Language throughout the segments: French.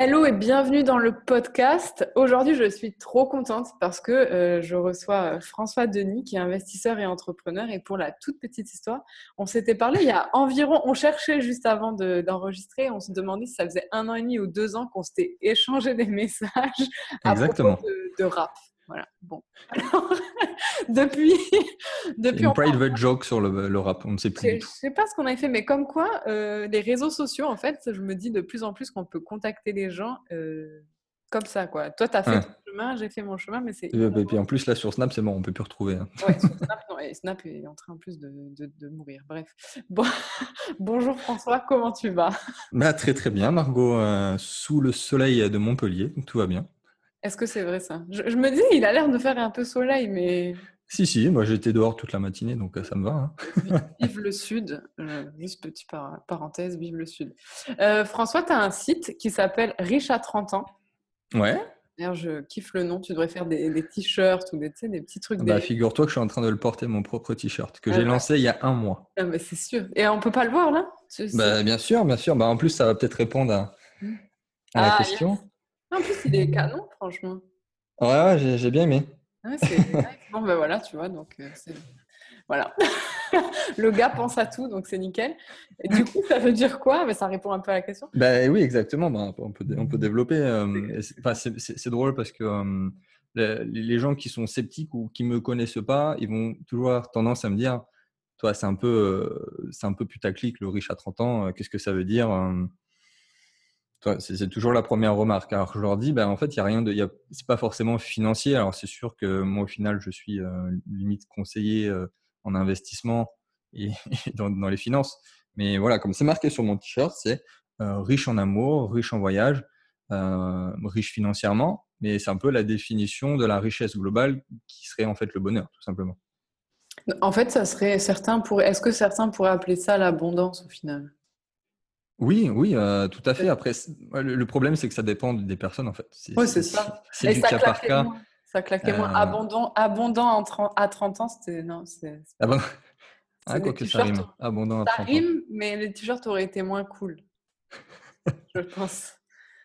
Hello et bienvenue dans le podcast. Aujourd'hui, je suis trop contente parce que euh, je reçois euh, François Denis, qui est investisseur et entrepreneur. Et pour la toute petite histoire, on s'était parlé il y a environ, on cherchait juste avant d'enregistrer, on se demandait si ça faisait un an et demi ou deux ans qu'on s'était échangé des messages à propos de rap. Voilà. Bon. depuis, depuis. Une private joke sur le, rap, on ne sait plus. Je ne sais pas ce qu'on avait fait, mais comme quoi, euh, les réseaux sociaux, en fait, je me dis de plus en plus qu'on peut contacter les gens euh, comme ça, quoi. Toi, tu as fait ton chemin, j'ai fait mon chemin, mais c'est. Et, puis en plus, là, sur Snap, c'est bon, on peut plus retrouver. Hein. Ouais, sur Snap, non, et Snap est en train en plus de, de, mourir. Bref. Bon. Bonjour François, comment tu vas? Bah, Très, très bien, Margot. Euh, sous le soleil de Montpellier, tout va bien. Est-ce que c'est vrai ça? Je, me dis, il a l'air de faire un peu soleil, mais. Si, si, moi j'étais dehors toute la matinée, donc euh, ça me va. Hein. vive le Sud, euh, juste petite parenthèse, vive le Sud. Euh, François, tu as un site qui s'appelle Riche à 30 ans. Ouais. D'ailleurs, je kiffe le nom. Tu devrais faire des, t-shirts ou des, des petits trucs. Bah, Figure-toi que je suis en train de le porter, mon propre t-shirt, que j'ai lancé il y a un mois. Ah, c'est sûr. Et on peut pas le voir là? Bah, Bien sûr, bien sûr. Bah, en plus, ça va peut-être répondre à, la ah, question. En plus, il est canon, franchement. Ouais, ouais j'ai bien aimé. bon, ben voilà, tu vois, donc euh, voilà. le gars pense à tout, donc c'est nickel. Et du coup, ça veut dire quoi? Ben, Ça répond un peu à la question. Ben, oui, exactement. Ben, on, peut, on peut développer. Euh, c'est drôle parce que euh, les, gens qui sont sceptiques ou qui ne me connaissent pas, ils vont toujours avoir tendance à me dire Toi, c'est un, peu, c'est un peu putaclic, le riche à 30 ans, qu'est-ce que ça veut dire c'est toujours la première remarque. Alors je leur dis, ben, en fait, il y a rien de, c'est pas forcément financier. Alors c'est sûr que moi au final, je suis euh, limite conseiller euh, en investissement et, dans, les finances. Mais voilà, comme c'est marqué sur mon t-shirt, c'est euh, riche en amour, riche en voyage, riche financièrement. Mais c'est un peu la définition de la richesse globale qui serait en fait le bonheur, tout simplement. En fait, ça serait certains pour. Est-ce que certains pourraient appeler ça l'abondance au final? Oui, oui, euh, tout à fait. Après, le problème, c'est que ça dépend des personnes, en fait. Oui, c'est ça. C'est du cas par cas. Ça claquait moins. Euh, abondant, abondant à 30 ans, c'était. Non, c'est. Abondant. Ah, quoi que ça rime. Abondant à 30 ans. Ça rime, mais les t-shirts auraient été moins cool. je pense.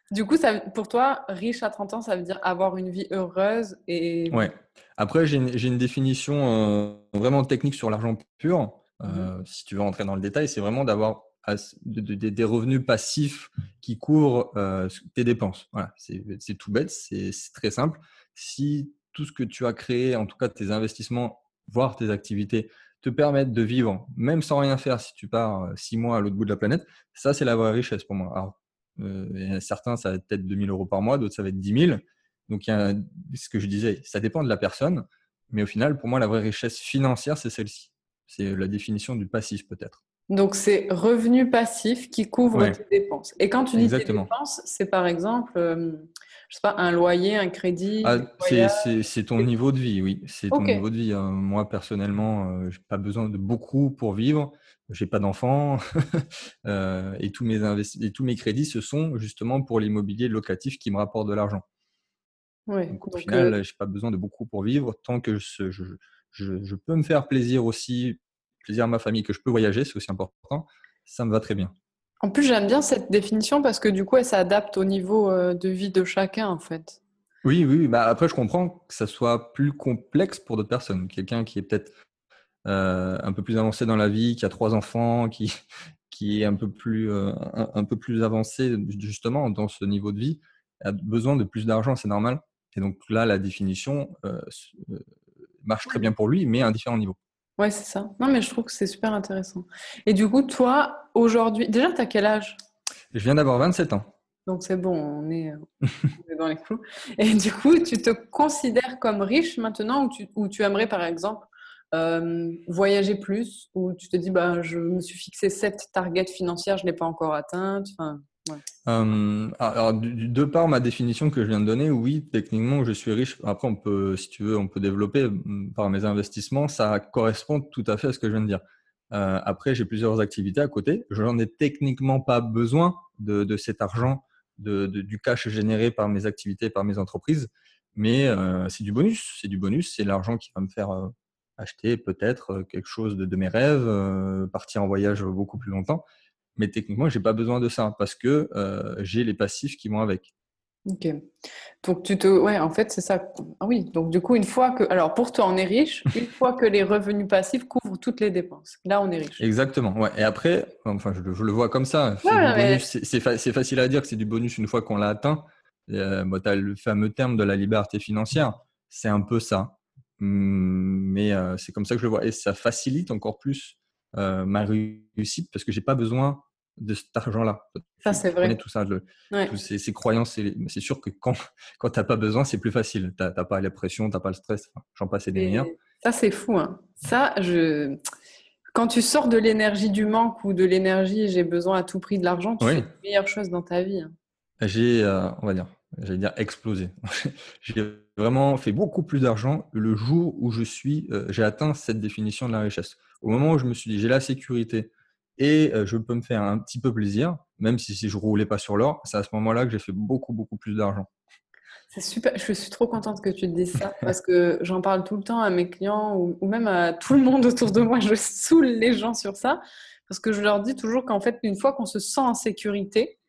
Du coup, ça, pour toi, riche à 30 ans, ça veut dire avoir une vie heureuse et. Ouais. Après, j'ai une, une, définition euh, vraiment technique sur l'argent pur. Mmh si tu veux rentrer dans le détail, c'est vraiment d'avoir des revenus passifs qui couvrent euh, tes dépenses. Voilà, c'est tout bête, c'est très simple. Si tout ce que tu as créé, en tout cas tes investissements, voire tes activités, te permettent de vivre, même sans rien faire, si tu pars euh, six mois à l'autre bout de la planète, ça c'est la vraie richesse pour moi. Alors, euh, certains, ça va être peut-être 2000 euros par mois, d'autres, ça va être 10 000. Donc, il y a, ce que je disais, ça dépend de la personne. Mais au final, pour moi, la vraie richesse financière, c'est celle-ci. C'est la définition du passif, peut-être. Donc, c'est revenu passif qui couvre tes dépenses. Et quand tu dis tes dépenses, c'est par exemple, euh, je sais pas, un loyer, un crédit ah, C'est ton niveau de vie, oui. C'est ton niveau de vie. Hein. Moi, personnellement, euh, je n'ai pas besoin de beaucoup pour vivre. Je n'ai pas d'enfants. Euh, et, tous mes et tous mes crédits, ce sont justement pour l'immobilier locatif qui me rapporte de l'argent. donc, au final, je n'ai pas besoin de beaucoup pour vivre. Tant que je, je peux me faire plaisir aussi plaisir à ma famille, que je peux voyager, c'est aussi important, ça me va très bien. En plus, j'aime bien cette définition parce que du coup, elle s'adapte au niveau euh, de vie de chacun, en fait. Oui, oui. Bah, après, je comprends que ça soit plus complexe pour d'autres personnes. Quelqu'un qui est peut-être euh, un peu plus avancé dans la vie, qui a trois enfants, qui, qui est un peu, plus, euh, un, peu plus avancé justement dans ce niveau de vie, a besoin de plus d'argent, c'est normal. Et donc là, la définition marche très bien pour lui, mais à un différent niveau. Ouais, c'est ça. Non, mais je trouve que c'est super intéressant. Et du coup, toi, aujourd'hui, déjà, tu as quel âge? Je viens d'avoir 27 ans. Donc c'est bon, on est, dans les clous. Et du coup, tu te considères comme riche maintenant ou tu, ou tu aimerais, par exemple, euh, voyager plus Ou tu te dis, bah, je me suis fixé cette target financière, je ne l'ai pas encore atteinte enfin... Euh, alors, de par ma définition que je viens de donner, oui, techniquement, je suis riche. Après, on peut, si tu veux, on peut développer par mes investissements. Ça correspond tout à fait à ce que je viens de dire. Euh, après, j'ai plusieurs activités à côté. Je n'en ai techniquement pas besoin de, cet argent, de, du cash généré par mes activités, par mes entreprises. Mais euh, c'est du bonus. C'est du bonus. C'est l'argent qui va me faire acheter peut-être quelque chose de, de mes rêves, partir en voyage beaucoup plus longtemps. Mais techniquement, j'ai pas besoin de ça parce que euh, j'ai les passifs qui vont avec. Ok. Donc tu te, ouais, en fait c'est ça. Ah oui. Donc du coup, une fois que, alors pour toi, on est riche. Une fois que les revenus passifs couvrent toutes les dépenses, là on est riche. Exactement. Ouais. Et après, enfin, je, le vois comme ça. C'est facile à dire que c'est du bonus une fois qu'on l'a atteint. Euh, tu as le fameux terme de la liberté financière. C'est un peu ça. Hum, mais euh, c'est comme ça que je le vois. Et ça facilite encore plus euh, ma réussite parce que j'ai pas besoin de cet argent-là. Ça, c'est vrai. Tout ça, toutes ces, croyances, c'est sûr que quand, quand tu n'as pas besoin, c'est plus facile. Tu n'as pas la pression, tu n'as pas le stress. J'en passe des meilleurs. Ça, c'est fou. Hein. Ça, je... quand tu sors de l'énergie du manque ou de l'énergie j'ai besoin à tout prix de l'argent, tu fais les meilleures choses dans ta vie. Hein. J'ai, euh, on va dire, j'allais dire explosé. j'ai vraiment fait beaucoup plus d'argent le jour où je suis, euh, j'ai atteint cette définition de la richesse. Au moment où je me suis dit, j'ai la sécurité, et euh, je peux me faire un petit peu plaisir, même si, si je roulais pas sur l'or. C'est à ce moment-là que j'ai fait beaucoup, beaucoup plus d'argent. C'est super, je suis trop contente que tu te dises ça parce que j'en parle tout le temps à mes clients ou, même à tout le monde autour de moi. Je saoule les gens sur ça parce que je leur dis toujours qu'en fait, une fois qu'on se sent en sécurité,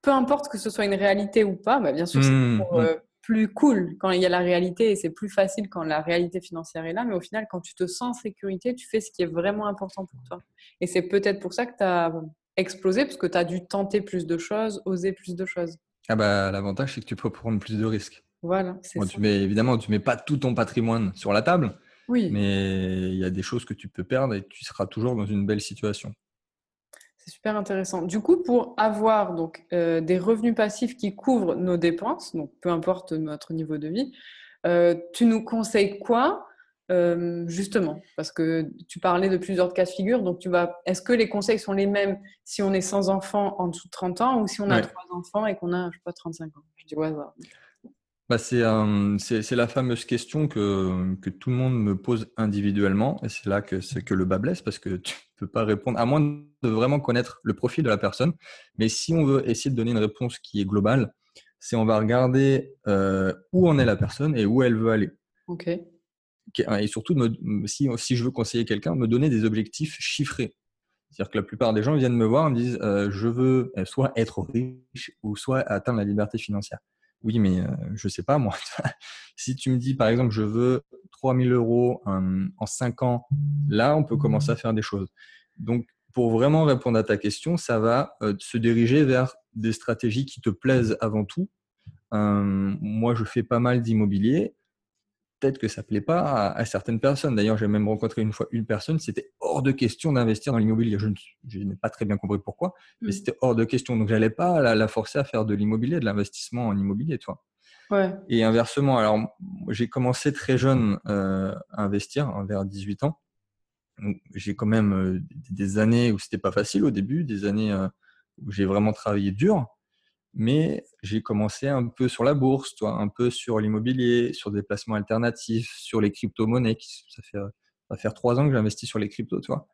peu importe que ce soit une réalité ou pas, bah bien sûr, c'est mmh, mmh. Euh, plus cool quand il y a la réalité et c'est plus facile quand la réalité financière est là. Mais au final, quand tu te sens en sécurité, tu fais ce qui est vraiment important pour toi. Et c'est peut-être pour ça que tu as explosé, parce que tu as dû tenter plus de choses, oser plus de choses. Ah bah, L'avantage, c'est que tu peux prendre plus de risques. Voilà. tu mets, évidemment, tu mets pas tout ton patrimoine sur la table. Oui. Mais il y a des choses que tu peux perdre et tu seras toujours dans une belle situation. C'est super intéressant. Du coup, pour avoir donc euh, des revenus passifs qui couvrent nos dépenses, donc peu importe notre niveau de vie, euh, tu nous conseilles quoi euh, justement? Parce que tu parlais de plusieurs cas de figure, donc tu vas. Est-ce que les conseils sont les mêmes si on est sans enfants en dessous de 30 ans ou si on a trois enfants et qu'on a, je sais pas, 35 ans? Je dis au hasard. Bah c'est la fameuse question que, que, tout le monde me pose individuellement et c'est là que, que le bas blesse parce que tu ne peux pas répondre, à moins de vraiment connaître le profil de la personne. Mais si on veut essayer de donner une réponse qui est globale, c'est on va regarder euh, où en est la personne et où elle veut aller. Ok. Et surtout, si, si je veux conseiller quelqu'un, me donner des objectifs chiffrés. C'est-à-dire que la plupart des gens viennent me voir et me disent euh, je veux euh, soit être riche ou soit atteindre la liberté financière. Oui, mais euh, je ne sais pas, moi. si tu me dis, par exemple, je veux 3000 euros en, en 5 ans, là, on peut commencer à faire des choses. Donc, pour vraiment répondre à ta question, ça va se diriger vers des stratégies qui te plaisent avant tout. Moi, je fais pas mal d'immobilier peut-être que ça ne plaît pas à, certaines personnes. D'ailleurs, j'ai même rencontré une fois une personne, c'était hors de question d'investir dans l'immobilier. Je, n'ai pas très bien compris pourquoi, mais mm. c'était hors de question. Donc, je n'allais pas la, forcer à faire de l'immobilier, de l'investissement en immobilier, toi. Ouais. Et inversement, alors j'ai commencé très jeune euh, à investir, hein, vers 18 ans. J'ai quand même euh, des années où c'était pas facile au début, des années euh, où j'ai vraiment travaillé dur mais j'ai commencé un peu sur la bourse, toi, un peu sur l'immobilier, sur des placements alternatifs, sur les crypto-monnaies. Ça fait, va faire trois ans que j'investis sur les cryptos, toi.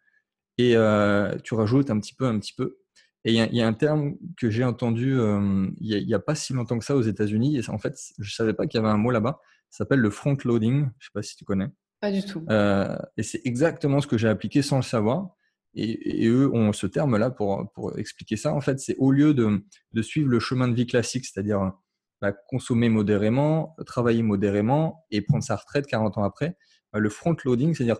Et euh, tu rajoutes un petit peu, un petit peu. Et il y, a un terme que j'ai entendu euh, il n'y a, pas si longtemps que ça aux États-Unis. Et en fait, je ne savais pas qu'il y avait un mot là-bas. Ça s'appelle le front loading. Je ne sais pas si tu connais. Pas du tout. Euh, et c'est exactement ce que j'ai appliqué sans le savoir. Et, eux ont ce terme-là pour, pour, expliquer ça. En fait, c'est au lieu de, de, suivre le chemin de vie classique, c'est-à-dire bah, consommer modérément, travailler modérément et prendre sa retraite 40 ans après, bah, le front-loading, c'est-à-dire,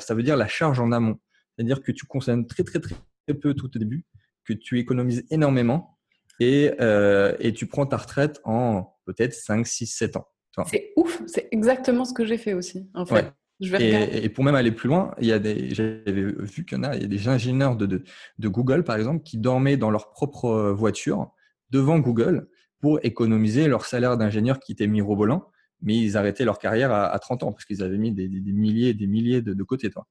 ça veut dire la charge en amont. C'est-à-dire que tu consommes très, très, très, peu tout au début, que tu économises énormément et, euh, et tu prends ta retraite en peut-être 5, 6, 7 ans. C'est ouf, c'est exactement ce que j'ai fait aussi, en fait et, pour même aller plus loin, il y a des, j'avais vu qu'il y en a, il y a des ingénieurs de, de, Google, par exemple, qui dormaient dans leur propre euh, voiture devant Google pour économiser leur salaire d'ingénieur qui était mirobolant, mais ils arrêtaient leur carrière à, 30 ans parce qu'ils avaient mis des, des, milliers et des milliers de, de côté. Toi.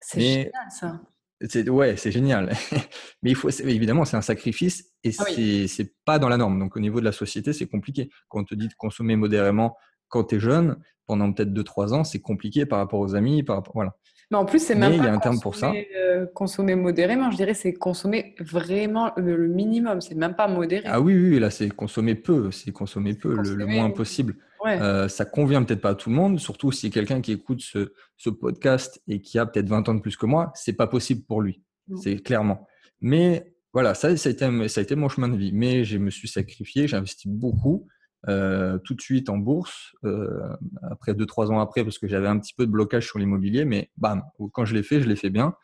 C'est génial ça. C'est, ouais, c'est génial. mais il faut, évidemment, c'est un sacrifice et ah c'est, pas dans la norme. Donc, au niveau de la société, c'est compliqué. Quand on te dit de consommer modérément quand tu es jeune, pendant peut-être 2-3 ans, c'est compliqué par rapport aux amis, par rapport, voilà. Mais en plus, c'est même pas il y a un terme pour ça. Euh, consommer modérément, je dirais, c'est consommer vraiment le, minimum. C'est même pas modéré. Ah oui, oui, là, c'est consommer peu, c'est consommer peu, le, moins possible. Euh, ça convient peut-être pas à tout le monde, surtout si quelqu'un qui écoute ce, ce, podcast et qui a peut-être 20 ans de plus que moi, c'est pas possible pour lui. C'est clairement. Mais voilà, ça, ça a, été, ça a été mon chemin de vie. Mais je me suis sacrifié, j'ai investi beaucoup. Euh, tout de suite en bourse, euh, après deux trois ans après, parce que j'avais un petit peu de blocage sur l'immobilier, mais bam, quand je l'ai fait, je l'ai fait bien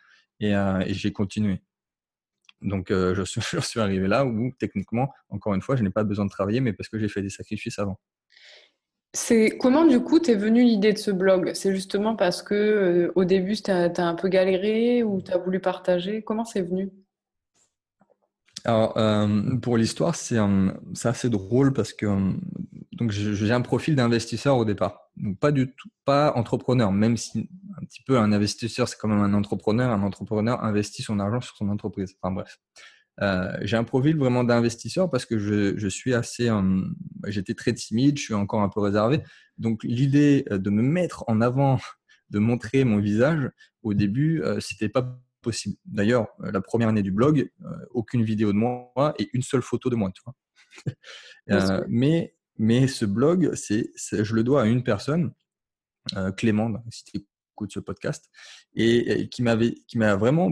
et, euh, et j'ai continué. Donc je, suis, je, suis, arrivé là où techniquement, encore une fois, je n'ai pas besoin de travailler, mais parce que j'ai fait des sacrifices avant. Comment du coup t'es venu l'idée de ce blog? C'est justement parce que au début tu as, un peu galéré ou tu as voulu partager? Comment c'est venu? Alors, euh, pour l'histoire, c'est assez drôle parce que donc j'ai un profil d'investisseur au départ. Pas du tout, pas entrepreneur, même si un petit peu un investisseur, c'est quand même un entrepreneur. Un entrepreneur investit son argent sur son entreprise. Enfin, bref. Euh, j'ai un profil vraiment d'investisseur parce que je, je suis assez, j'étais très timide, je suis encore un peu réservé. Donc l'idée de me mettre en avant, de montrer mon visage, au début, euh, c'était pas possible. D'ailleurs, euh, la première année du blog, euh, aucune vidéo de moi et une seule photo de moi. Tu vois euh, mais, mais ce blog, c'est, je le dois à une personne, Clément, si tu écoutes ce podcast, et, qui, m'avait, qui m'a vraiment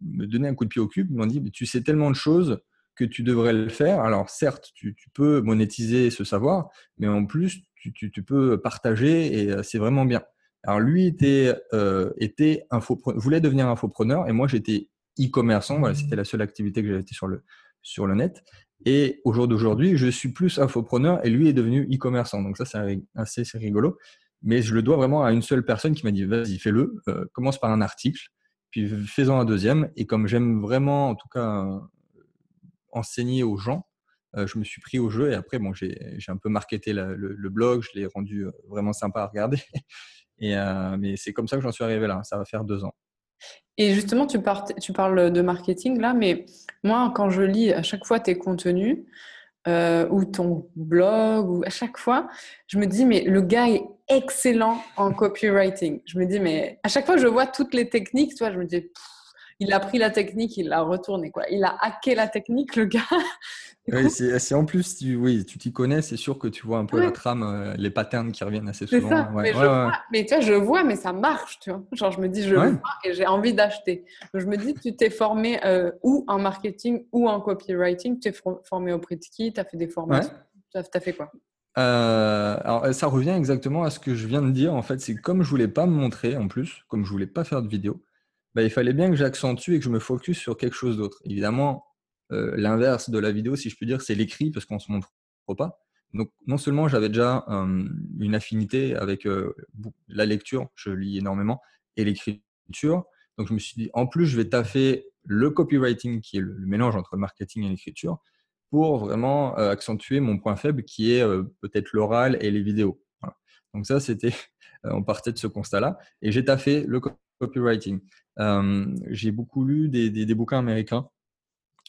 donné un coup de pied au cul. Ils m'ont dit Tu sais tellement de choses que tu devrais le faire. Alors, certes, tu, peux monétiser ce savoir, mais en plus, tu, peux partager et c'est vraiment bien. Alors lui était, euh, était voulait devenir infopreneur et moi j'étais e-commerçant. C'était la seule activité que j'avais sur le, sur le net. Et au jour d'aujourd'hui, je suis plus infopreneur et lui est devenu e-commerçant. Donc ça, c'est assez rigolo. Mais je le dois vraiment à une seule personne qui m'a dit vas-y, fais-le. Euh, commence par un article, puis fais-en un deuxième. Et comme j'aime vraiment, en tout cas, euh, enseigner aux gens, euh, je me suis pris au jeu. Et après, bon, j'ai un peu marketé le, le, blog, je l'ai rendu vraiment sympa à regarder. Et, mais c'est comme ça que j'en suis arrivé là. Ça va faire deux ans. Et justement, tu, parles de marketing là, mais moi, quand je lis à chaque fois tes contenus euh, ou ton blog, ou à chaque fois, je me dis, mais le gars est excellent en copywriting. Je me dis, mais à chaque fois, je vois toutes les techniques, tu vois, je me dis, il a pris la technique, il l'a retournée. Quoi. Il a hacké la technique, le gars. Oui, c'est en plus, tu, oui, tu t'y connais, c'est sûr que tu vois un peu la trame, euh, les patterns qui reviennent assez souvent. Ça. mais, tu vois, je vois, mais ça marche, tu vois. Genre, je me dis, je vois et j'ai envie d'acheter. Je me dis, tu t'es formé euh, ou en marketing ou en copywriting. Tu t'es formé de qui? Tu as fait des formations? Tu as, fait quoi? Euh, alors, ça revient exactement à ce que je viens de dire. En fait, c'est comme je voulais pas me montrer en plus, comme je voulais pas faire de vidéo, bah, il fallait bien que j'accentue et que je me focus sur quelque chose d'autre. Évidemment, l'inverse de la vidéo, si je peux dire, c'est l'écrit, parce qu'on se montre pas. Donc, non seulement j'avais déjà euh, une affinité avec euh, la lecture, je lis énormément, et l'écriture. Donc, je me suis dit, en plus, je vais taffer le copywriting, qui est le, mélange entre marketing et l'écriture, pour vraiment accentuer mon point faible, qui est peut-être l'oral et les vidéos. Donc, ça, c'était, on partait de ce constat-là. Et j'ai taffé le copywriting. Euh, j'ai beaucoup lu des, des, bouquins américains,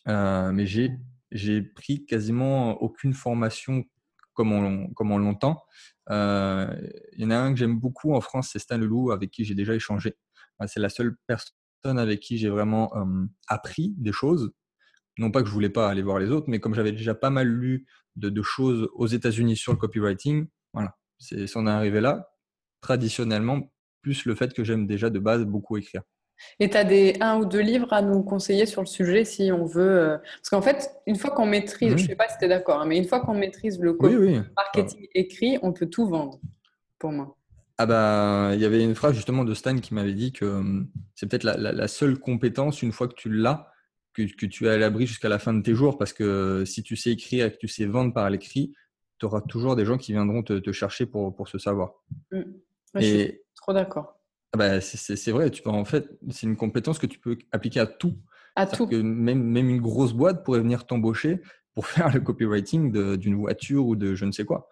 euh, mais j'ai pris quasiment aucune formation comme on, comme on l'entend. Euh, il y en a un que j'aime beaucoup en France, c'est Stan Leloup, avec qui j'ai déjà échangé. C'est la seule personne avec qui j'ai vraiment appris des choses. Non pas que je voulais pas aller voir les autres, mais comme j'avais déjà pas mal lu de, choses aux États-Unis sur le copywriting, voilà, c'est on est arrivé là. Traditionnellement, plus le fait que j'aime déjà de base beaucoup écrire. Et tu as des un ou deux livres à nous conseiller sur le sujet si on veut. Euh, parce qu'en fait, une fois qu'on maîtrise, je ne sais pas si tu es d'accord, hein, mais une fois qu'on maîtrise le marketing écrit, on peut tout vendre, pour moi. Ah bah, il y avait une phrase justement de Stan qui m'avait dit que hum, c'est peut-être la, seule compétence, une fois que tu l'as, que, tu es à l'abri jusqu'à la fin de tes jours, parce que si tu sais écrire et que tu sais vendre par l'écrit, tu auras toujours des gens qui viendront te, chercher pour, pour ce savoir. Mmh. je suis trop d'accord. Ah bah, c'est vrai, tu peux, en fait, c'est une compétence que tu peux appliquer à tout. À tout. Que même, même une grosse boîte pourrait venir t'embaucher pour faire le copywriting d'une voiture ou de je ne sais quoi.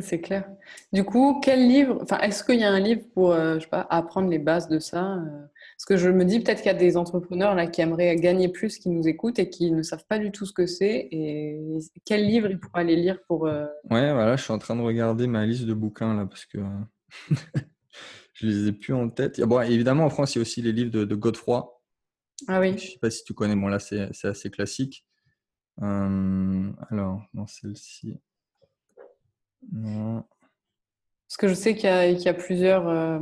C'est clair. Du coup, quel livre, enfin, est-ce qu'il y a un livre pour, euh, je sais pas, apprendre les bases de ça euh? Parce que je me dis peut-être qu'il y a des entrepreneurs là qui aimeraient gagner plus, qui nous écoutent et qui ne savent pas du tout ce que c'est. Et quel livre ils pourraient aller lire pour. Euh? Ouais, voilà, je suis en train de regarder ma liste de bouquins là parce que je les ai plus en tête. Bon, évidemment, en France, il y a aussi les livres de, Godefroy. Ah oui. Je ne sais pas si tu connais. Bon, là, c'est assez classique. Euh, alors, dans celle-ci. Non. Parce que je sais qu'il y, a plusieurs. Euh,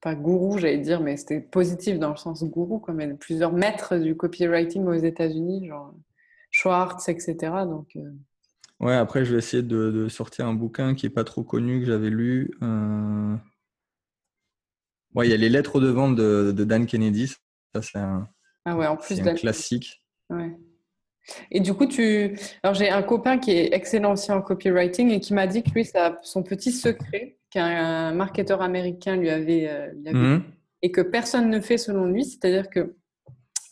pas gourou, j'allais dire, mais c'était positif dans le sens gourou, comme il y a plusieurs maîtres du copywriting aux États-Unis, genre Schwartz, etc. Donc, euh, Ouais, après, je vais essayer de, sortir un bouquin qui n'est pas trop connu, que j'avais lu. Euh... Ouais, il y a les lettres de vente de, Dan Kennedy. Ça, c'est un, ah ouais, en plus un classique. Ouais. Et du coup, tu. Alors, j'ai un copain qui est excellent aussi en copywriting et qui m'a dit que lui, ça, son petit secret qu'un marketeur américain lui avait, euh, mhm. et que personne ne fait selon lui, c'est-à-dire que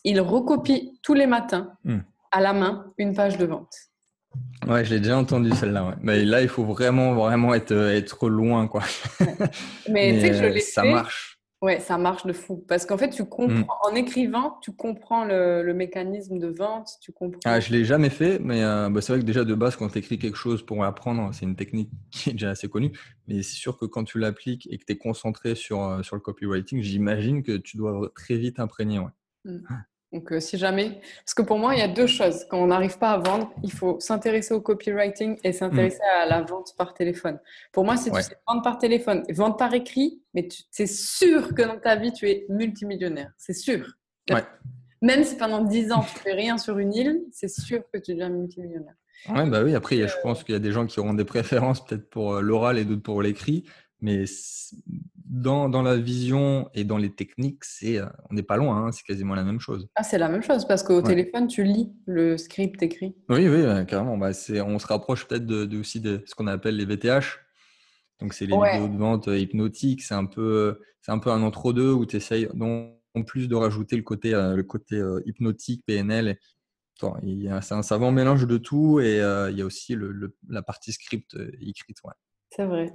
il recopie tous les matins mhm. à la main une page de vente. Ouais, j'ai déjà entendu celle-là. Mais là, il faut vraiment, vraiment être, être loin, quoi. Mais, tu sais que je l'ai ça marche. Ouais, ça marche de fou. Parce qu'en fait, tu comprends, mm. en écrivant, tu comprends le, mécanisme de vente, tu comprends. Ah, je l'ai jamais fait, mais euh, bah, c'est vrai que déjà de base, quand tu écris quelque chose pour apprendre, c'est une technique qui est déjà assez connue. Mais c'est sûr que quand tu l'appliques et que tu es concentré sur, euh, sur le copywriting, j'imagine que tu dois très vite imprégner. Ouais. Mm. Donc, euh, si jamais. Parce que pour moi, il y a deux choses. Quand on n'arrive pas à vendre, il faut s'intéresser au copywriting et s'intéresser mm. à la vente par téléphone. Pour moi, si tu sais vendre par téléphone, vendre par écrit, mais c'est sûr que dans ta vie, tu es multimillionnaire. C'est sûr. Même si pendant 10 ans, tu fais rien sur une île, c'est sûr que tu deviens multimillionnaire. Ouais, bah oui. Après, je pense qu'il y a des gens qui auront des préférences peut-être pour euh, l'oral et d'autres pour l'écrit. Mais dans, dans, la vision et dans les techniques, c'est, euh, on n'est pas loin, hein, c'est quasiment la même chose. Ah, c'est la même chose parce qu'au téléphone, tu lis le script écrit. Oui, oui, carrément. Bah, on se rapproche peut-être de, aussi de ce qu'on appelle les VTH. Donc, c'est les vidéos de vente euh, hypnotiques. C'est un peu, c'est un peu un entre-deux où tu essayes, en plus de rajouter le côté, euh, le côté hypnotique, PNL. C'est un savant mélange de tout et il y a aussi le, la partie script écrite. Ouais. C'est vrai.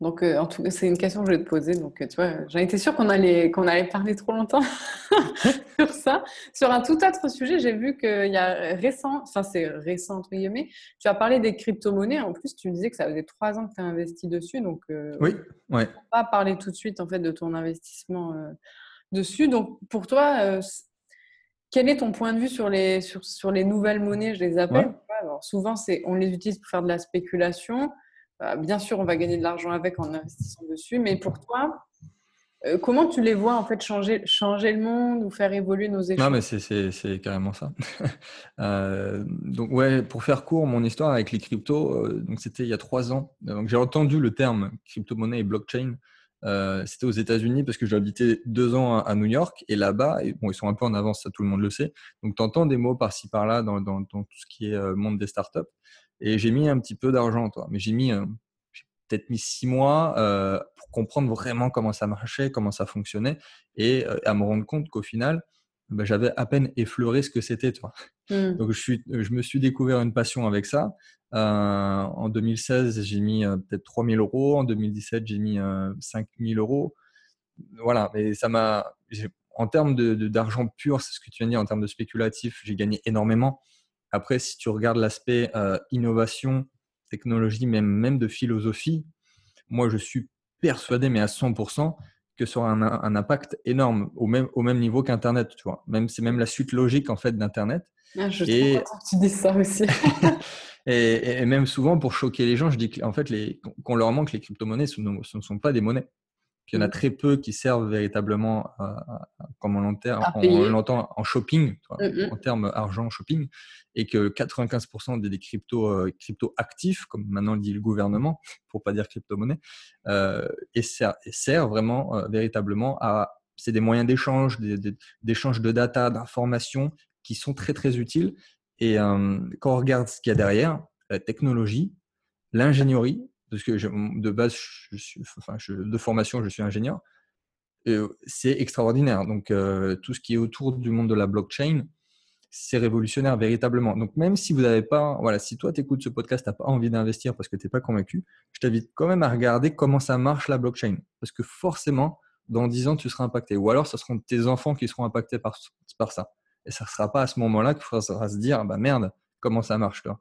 Donc, euh, en tout cas, c'est une question que je vais te poser. Donc, euh, tu vois, j'en étais sûre qu'on allait, qu'on allait parler trop longtemps sur ça. Sur un tout autre sujet, j'ai vu qu'il y a récent, enfin, c'est récent, entre guillemets, tu as parlé des crypto-monnaies. En plus, tu me disais que ça faisait trois ans que tu as investi dessus. Donc, euh, oui, ouais. on va pas parler tout de suite, en fait, de ton investissement dessus. Donc, pour toi, quel est ton point de vue sur les, sur, sur les nouvelles monnaies? Je les appelle. Alors, souvent, c'est, on les utilise pour faire de la spéculation. Bah, bien sûr, on va gagner de l'argent avec en investissant dessus, mais pour toi, euh, comment tu les vois en fait changer, changer le monde ou faire évoluer nos échanges Non, mais c'est carrément ça. Euh, donc ouais, pour faire court, mon histoire avec les cryptos, euh, donc c'était il y a trois ans. Donc j'ai entendu le terme crypto-monnaie et blockchain. c'était aux États-Unis parce que habité deux ans à, New York et là-bas, bon, ils sont un peu en avance, ça tout le monde le sait. Donc tu entends des mots par-ci par-là dans, dans, dans, tout ce qui est monde des startups. Et j'ai mis un petit peu d'argent, toi. Mais j'ai mis, euh, peut-être mis six mois euh, pour comprendre vraiment comment ça marchait, comment ça fonctionnait, et euh, à me rendre compte qu'au final, bah, j'avais à peine effleuré ce que c'était, toi. Mmh. Donc je, suis, je me suis découvert une passion avec ça. en 2016, j'ai mis peut-être 3000 euros. En 2017, j'ai mis 5000 euros. Voilà, mais ça m'a. En termes d'argent de, pur, c'est ce que tu viens de dire, en termes de spéculatif, j'ai gagné énormément. Après, si tu regardes l'aspect euh, innovation, technologie, même, même de philosophie, moi, je suis persuadé, mais à 100%, que ça aura un, impact énorme, au même, au même niveau qu'Internet, tu vois. Même, c'est même la suite logique, en fait, d'Internet. Ah, je et... que tu dis ça aussi. et, même souvent, pour choquer les gens, je dis qu'en fait, les, qu'on leur manque les crypto-monnaies, ce ne sont pas des monnaies il y en a mm. très peu qui servent véritablement, comme on l'entend en shopping, mm, mm. en termes argent shopping, et que 95% des, crypto, euh, crypto actifs, comme maintenant dit le gouvernement, pour pas dire crypto-monnaie, euh, et sert, vraiment euh, véritablement à. C'est des moyens d'échange, d'échange de data, d'informations qui sont très très utiles. Et quand on regarde ce qu'il y a derrière, la technologie, l'ingénierie, parce que de base, de formation, je suis ingénieur. C'est extraordinaire. Donc, euh, tout ce qui est autour du monde de la blockchain, c'est révolutionnaire véritablement. Donc, même si vous n'avez pas, voilà, si toi, tu écoutes ce podcast, tu n'as pas envie d'investir parce que tu n'es pas convaincu, je t'invite quand même à regarder comment ça marche la blockchain. Parce que forcément, dans 10 ans, tu seras impacté. Ou alors, ce seront tes enfants qui seront impactés par, ça. Et ça ne sera pas à ce moment-là qu'il faudra se dire, bah merde, comment ça marche, toi?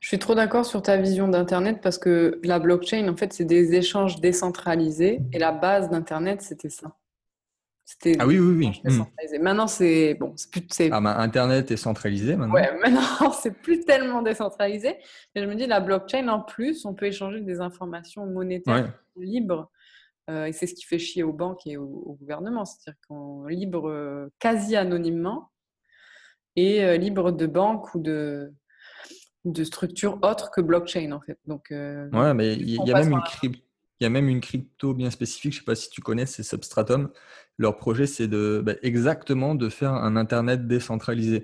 Je suis trop d'accord sur ta vision d'Internet parce que la blockchain, en fait, c'est des échanges décentralisés et la base d'Internet, c'était ça. ah oui, oui, oui. Hmm. Maintenant, c'est bon, c'est plus. Ah, bah, Internet est centralisé maintenant. Ouais, maintenant, c'est plus tellement décentralisé. Mais je me dis, la blockchain, en plus, on peut échanger des informations monétaires libres. et c'est ce qui fait chier aux banques et au, gouvernement. C'est-à-dire qu'on libre quasi anonymement et libre de banques ou de, de structures autres que blockchain en fait. Donc, ouais, mais il y, a même une crypto. Il y a même une crypto bien spécifique, je ne sais pas si tu connais, c'est Substratum. Leur projet, c'est de, bah, exactement de faire un Internet décentralisé,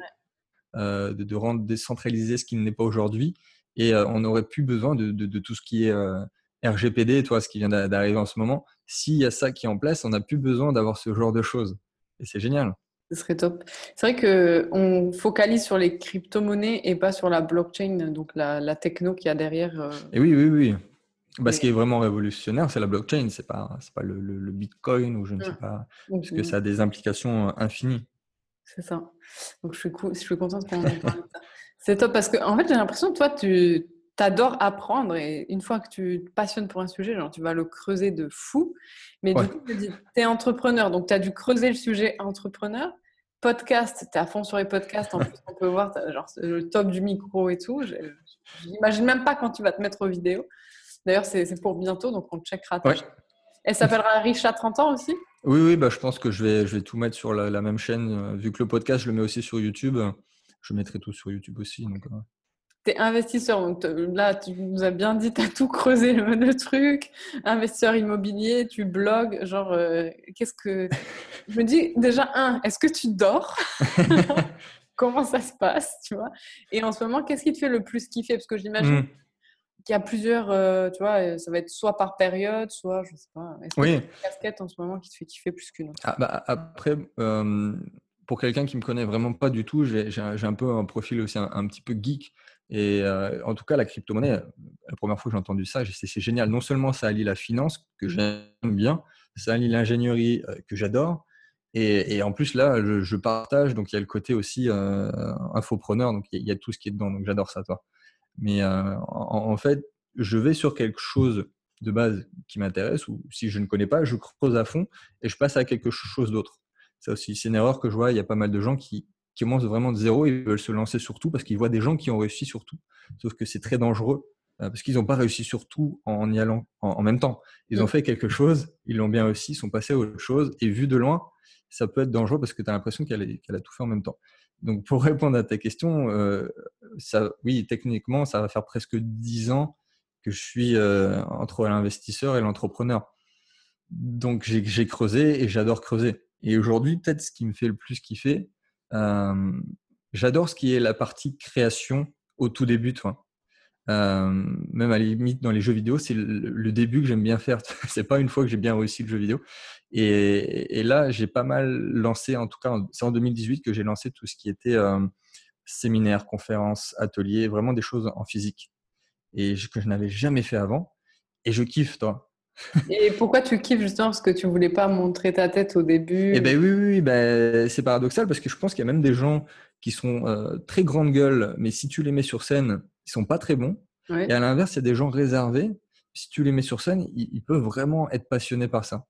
euh, de, rendre décentralisé ce qui n'est pas aujourd'hui. Et euh, on n'aurait plus besoin de, tout ce qui est euh, RGPD, toi, ce qui vient d'arriver en ce moment. S'il y a ça qui est en place, on n'a plus besoin d'avoir ce genre de choses. Et c'est génial. Ce serait top. C'est vrai qu'on focalise sur les crypto-monnaies et pas sur la blockchain, donc la, la techno qu'il y a derrière. Et oui, oui, oui. Bah, ce qui est vraiment révolutionnaire, c'est la blockchain, c'est pas, pas le, le, Bitcoin ou je ne sais mmh. pas, parce que ça a des implications euh, infinies. C'est ça. Donc je suis, je suis contente qu'on en parle. c'est top parce que en fait j'ai l'impression que toi tu adores apprendre et une fois que tu te passionnes pour un sujet, genre tu vas le creuser de fou. Mais du coup, tu es entrepreneur, donc tu as dû creuser le sujet entrepreneur. Podcast, tu es à fond sur les podcasts. En plus, on peut voir genre, le top du micro et tout. Je n'imagine même pas quand tu vas te mettre aux vidéos. D'ailleurs, c'est pour bientôt, donc on checkera. Elle s'appellera Riche à 30 ans aussi? Oui, oui, bah, je pense que je vais, je vais tout mettre sur la, même chaîne. Euh, vu que le podcast, je le mets aussi sur YouTube, je mettrai tout sur YouTube aussi. Donc, euh. Tu es investisseur, donc là, tu nous as bien dit, tu as tout creusé le, truc. Investisseur immobilier, tu blogues, genre, euh, qu'est-ce que. Je me dis, déjà, un, est-ce que tu dors? Comment ça se passe, tu vois? Et en ce moment, qu'est-ce qui te fait le plus kiffer? Parce que j'imagine. Mmh qu'il y a plusieurs, euh, tu vois, ça va être soit par période, soit, je sais pas, est-ce oui. une casquette en ce moment qui te fait kiffer plus qu'une autre? Ah, bah, Après, euh, pour quelqu'un qui me connaît vraiment pas du tout, j'ai un peu un profil aussi un, petit peu geek. Et en tout cas, la crypto-monnaie, la première fois que j'ai entendu ça, c'est génial. Non seulement ça allie la finance, que j'aime bien, ça allie l'ingénierie, que j'adore. Et, en plus, là, je, partage, donc il y a le côté aussi infopreneur, donc il y, a tout ce qui est dedans, donc j'adore ça, toi. Mais euh, en, fait, je vais sur quelque chose de base qui m'intéresse ou si je ne connais pas, je creuse à fond et je passe à quelque chose d'autre. Ça aussi, c'est une erreur que je vois. Il y a pas mal de gens qui, qui commencent vraiment de zéro et veulent se lancer sur tout parce qu'ils voient des gens qui ont réussi sur tout. Sauf que c'est très dangereux euh, parce qu'ils n'ont pas réussi sur tout en y allant en, même temps. Ils ont fait quelque chose, ils l'ont bien réussi, ils sont passés à autre chose et vu de loin, ça peut être dangereux parce que tu as l'impression qu'elle a tout fait en même temps. Donc, pour répondre à ta question, euh, ça, oui, techniquement, ça va faire presque 10 ans que je suis euh, entre l'investisseur et l'entrepreneur. Donc, j'ai creusé et j'adore creuser. Et aujourd'hui, peut-être ce qui me fait le plus kiffer, euh, j'adore ce qui est la partie création au tout début. Toi. Euh, même à la limite dans les jeux vidéo, c'est le, début que j'aime bien faire. c'est pas une fois que j'ai bien réussi le jeu vidéo. Et, là, j'ai pas mal lancé, en tout cas, c'est en 2018 que j'ai lancé tout ce qui était euh, séminaire, conférences, ateliers, vraiment des choses en physique et que je n'avais jamais fait avant. Et je kiffe, toi. Et pourquoi tu kiffes justement Parce que tu voulais pas montrer ta tête au début Eh ben oui, oui, ben, c'est paradoxal parce que je pense qu'il y a même des gens qui sont euh, très grande gueule, mais si tu les mets sur scène, ils sont pas très bons. Et à l'inverse, il y a des gens réservés. Si tu les mets sur scène, ils, peuvent vraiment être passionnés par ça.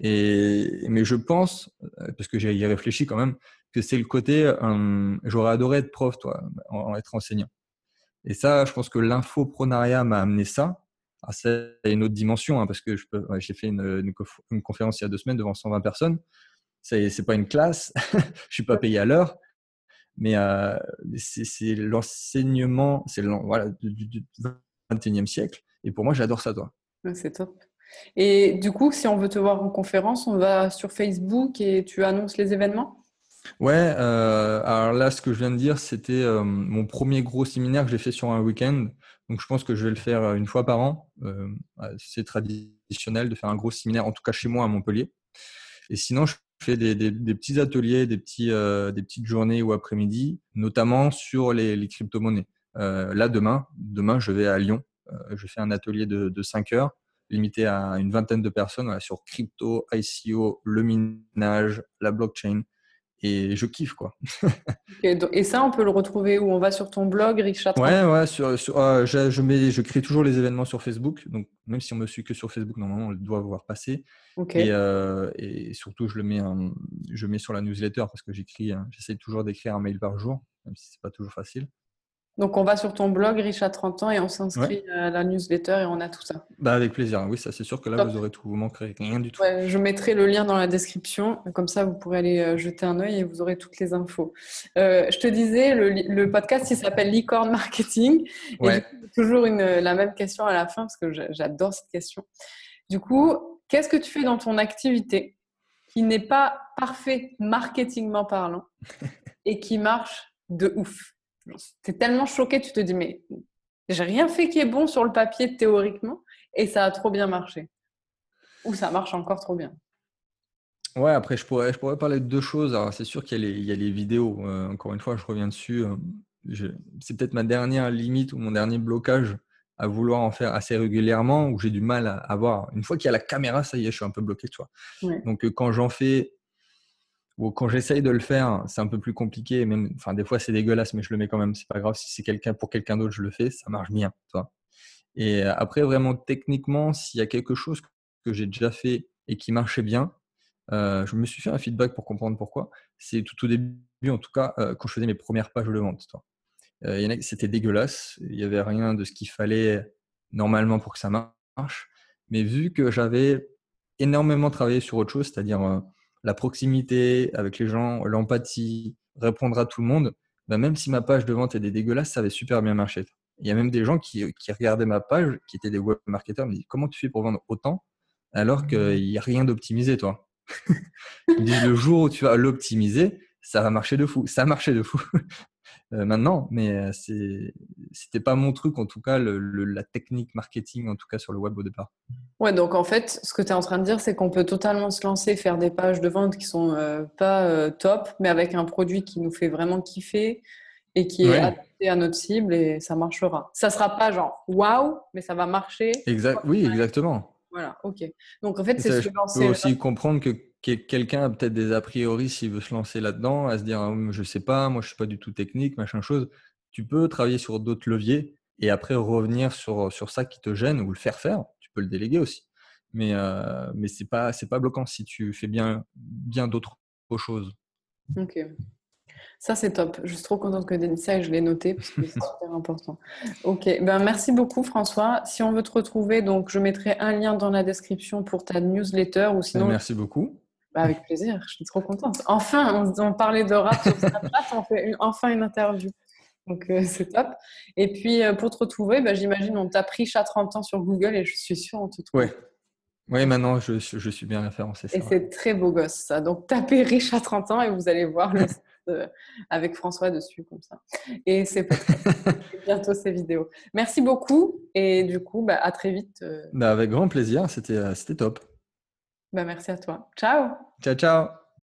Et, mais je pense, euh, parce que j'ai y réfléchi quand même, que c'est le côté, euh, j'aurais adoré être prof, toi, en, être enseignant. Et ça, je pense que l'infoprenariat m'a amené ça. Ah, c'est une autre dimension, hein, parce que j'ai fait une, une, conférence il y a deux semaines devant 120 personnes. C'est pas une classe, je suis pas payé à l'heure, mais euh, c'est l'enseignement c'est voilà, du, 21e siècle. Et pour moi, j'adore ça, toi. C'est top. Et du coup, si on veut te voir en conférence, on va sur Facebook et tu annonces les événements? Ouais, euh, alors là, ce que je viens de dire, c'était euh, mon premier gros séminaire que j'ai fait sur un week-end. Donc, je pense que je vais le faire une fois par an. c'est traditionnel de faire un gros séminaire, en tout cas chez moi à Montpellier. Et sinon, je fais des, petits ateliers, euh, des petites journées ou après-midi, notamment sur les, crypto-monnaies. Euh, là, demain, demain, je vais à Lyon. Euh, je fais un atelier de, de 5 heures, limité à une vingtaine de personnes sur crypto, ICO, le minage, la blockchain et je kiffe quoi. et ça, on peut le retrouver où? On va sur ton blog, Richard Ouais, ouais, sur, ah, je, mets, je crée toujours les événements sur Facebook, donc même si on me suit que sur Facebook, normalement, on le doit voir passer. Et, euh, et, surtout, je le mets, je mets sur la newsletter parce que j'écris, hein, j'essaie toujours d'écrire un mail par jour, même si c'est pas toujours facile. Donc, on va sur ton blog, Riche à 30 ans, et on s'inscrit à la newsletter et on a tout ça. Bah, avec plaisir. Oui, ça, c'est sûr que là, vous aurez tout. Vous manquerez rien du tout. je mettrai le lien dans la description. Comme ça, vous pourrez aller euh, jeter un œil et vous aurez toutes les infos. Euh, je te disais, le, podcast, il s'appelle Licorne Marketing. Et coup, toujours une, la même question à la fin parce que j'adore cette question. Du coup, qu'est-ce que tu fais dans ton activité qui n'est pas parfait marketingment parlant et qui marche de ouf? Tu es tellement choqué, tu te dis, mais j'ai rien fait qui est bon sur le papier théoriquement et ça a trop bien marché. Ou ça marche encore trop bien. Ouais, après, je pourrais, je pourrais parler de deux choses. Alors, c'est sûr qu'il y, a les vidéos. Euh, encore une fois, je reviens dessus. Euh, c'est peut-être ma dernière limite ou mon dernier blocage à vouloir en faire assez régulièrement où j'ai du mal à avoir. Une fois qu'il y a la caméra, ça y est, je suis un peu bloqué, tu vois. Donc, euh, quand j'en fais ou quand j'essaye de le faire, c'est un peu plus compliqué. Même, enfin, des fois, c'est dégueulasse, mais je le mets quand même. C'est pas grave. Si c'est quelqu'un pour quelqu'un d'autre, je le fais. Ça marche bien. Toi. Et euh, après, vraiment techniquement, s'il y a quelque chose que j'ai déjà fait et qui marchait bien, euh, je me suis fait un feedback pour comprendre pourquoi. C'est tout au début, en tout cas, euh, quand je faisais mes premières pages de vente. Toi. c'était dégueulasse. Il n'y avait rien de ce qu'il fallait normalement pour que ça marche. Mais vu que j'avais énormément travaillé sur autre chose, c'est-à-dire la proximité avec les gens, l'empathie, répondre à tout le monde, bah, même si ma page de vente était dégueulasse, ça avait super bien marché. Il y a même des gens qui, regardaient ma page, qui étaient des web marketeurs, me disent comment tu fais pour vendre autant alors qu'il n'y a rien d'optimisé, toi? Ils me disent le jour où tu vas l'optimiser, ça va marcher de fou. Ça a marché de fou. Euh, maintenant, mais euh, c'était pas mon truc, en tout cas, la technique marketing, en tout cas sur le web au départ. Ouais, donc en fait, ce que tu es en train de dire, c'est qu'on peut totalement se lancer, faire des pages de vente qui sont euh, pas top, mais avec un produit qui nous fait vraiment kiffer et qui est adapté à notre cible et ça marchera. Ça sera pas genre waouh, mais ça va marcher. Exact. Oui, exactement. Voilà, ok. Donc en fait, c'est se lancer. Je peux aussi comprendre que quelqu'un a peut-être des a priori s'il veut se lancer là-dedans, à se dire «Ah, je sais pas, moi je suis pas du tout technique, machin chose. Tu peux travailler sur d'autres leviers et après revenir sur, sur ça qui te gêne ou le faire faire. Tu peux le déléguer aussi. Mais, euh, mais ce n'est pas, pas bloquant si tu fais bien, bien d'autres choses. Ok. Ça, c'est top. Je suis trop contente que tu ça et je l'ai noté parce que c'est super important. Ok, ben, merci beaucoup François. Si on veut te retrouver, donc je mettrai un lien dans la description pour ta newsletter ou sinon. Merci beaucoup. Bah, avec plaisir, je suis trop contente. Enfin, on, parlait de rap sur Snapchat, on fait enfin une interview. Donc euh, c'est top. Et puis euh, pour te retrouver, bah, j'imagine on t'a pris chat 30 ans sur Google et je suis sûre on te trouve. Oui, ouais, maintenant je, je, suis bien référencé. Et c'est très beau gosse ça. Donc tapez riche à 30 ans et vous allez voir le euh, avec François dessus comme ça. Et c'est bientôt ces vidéos. Merci beaucoup et du coup bah, à très vite. Bah, avec grand plaisir, c'était top. Bah, merci à toi. Ciao. Ciao, ciao.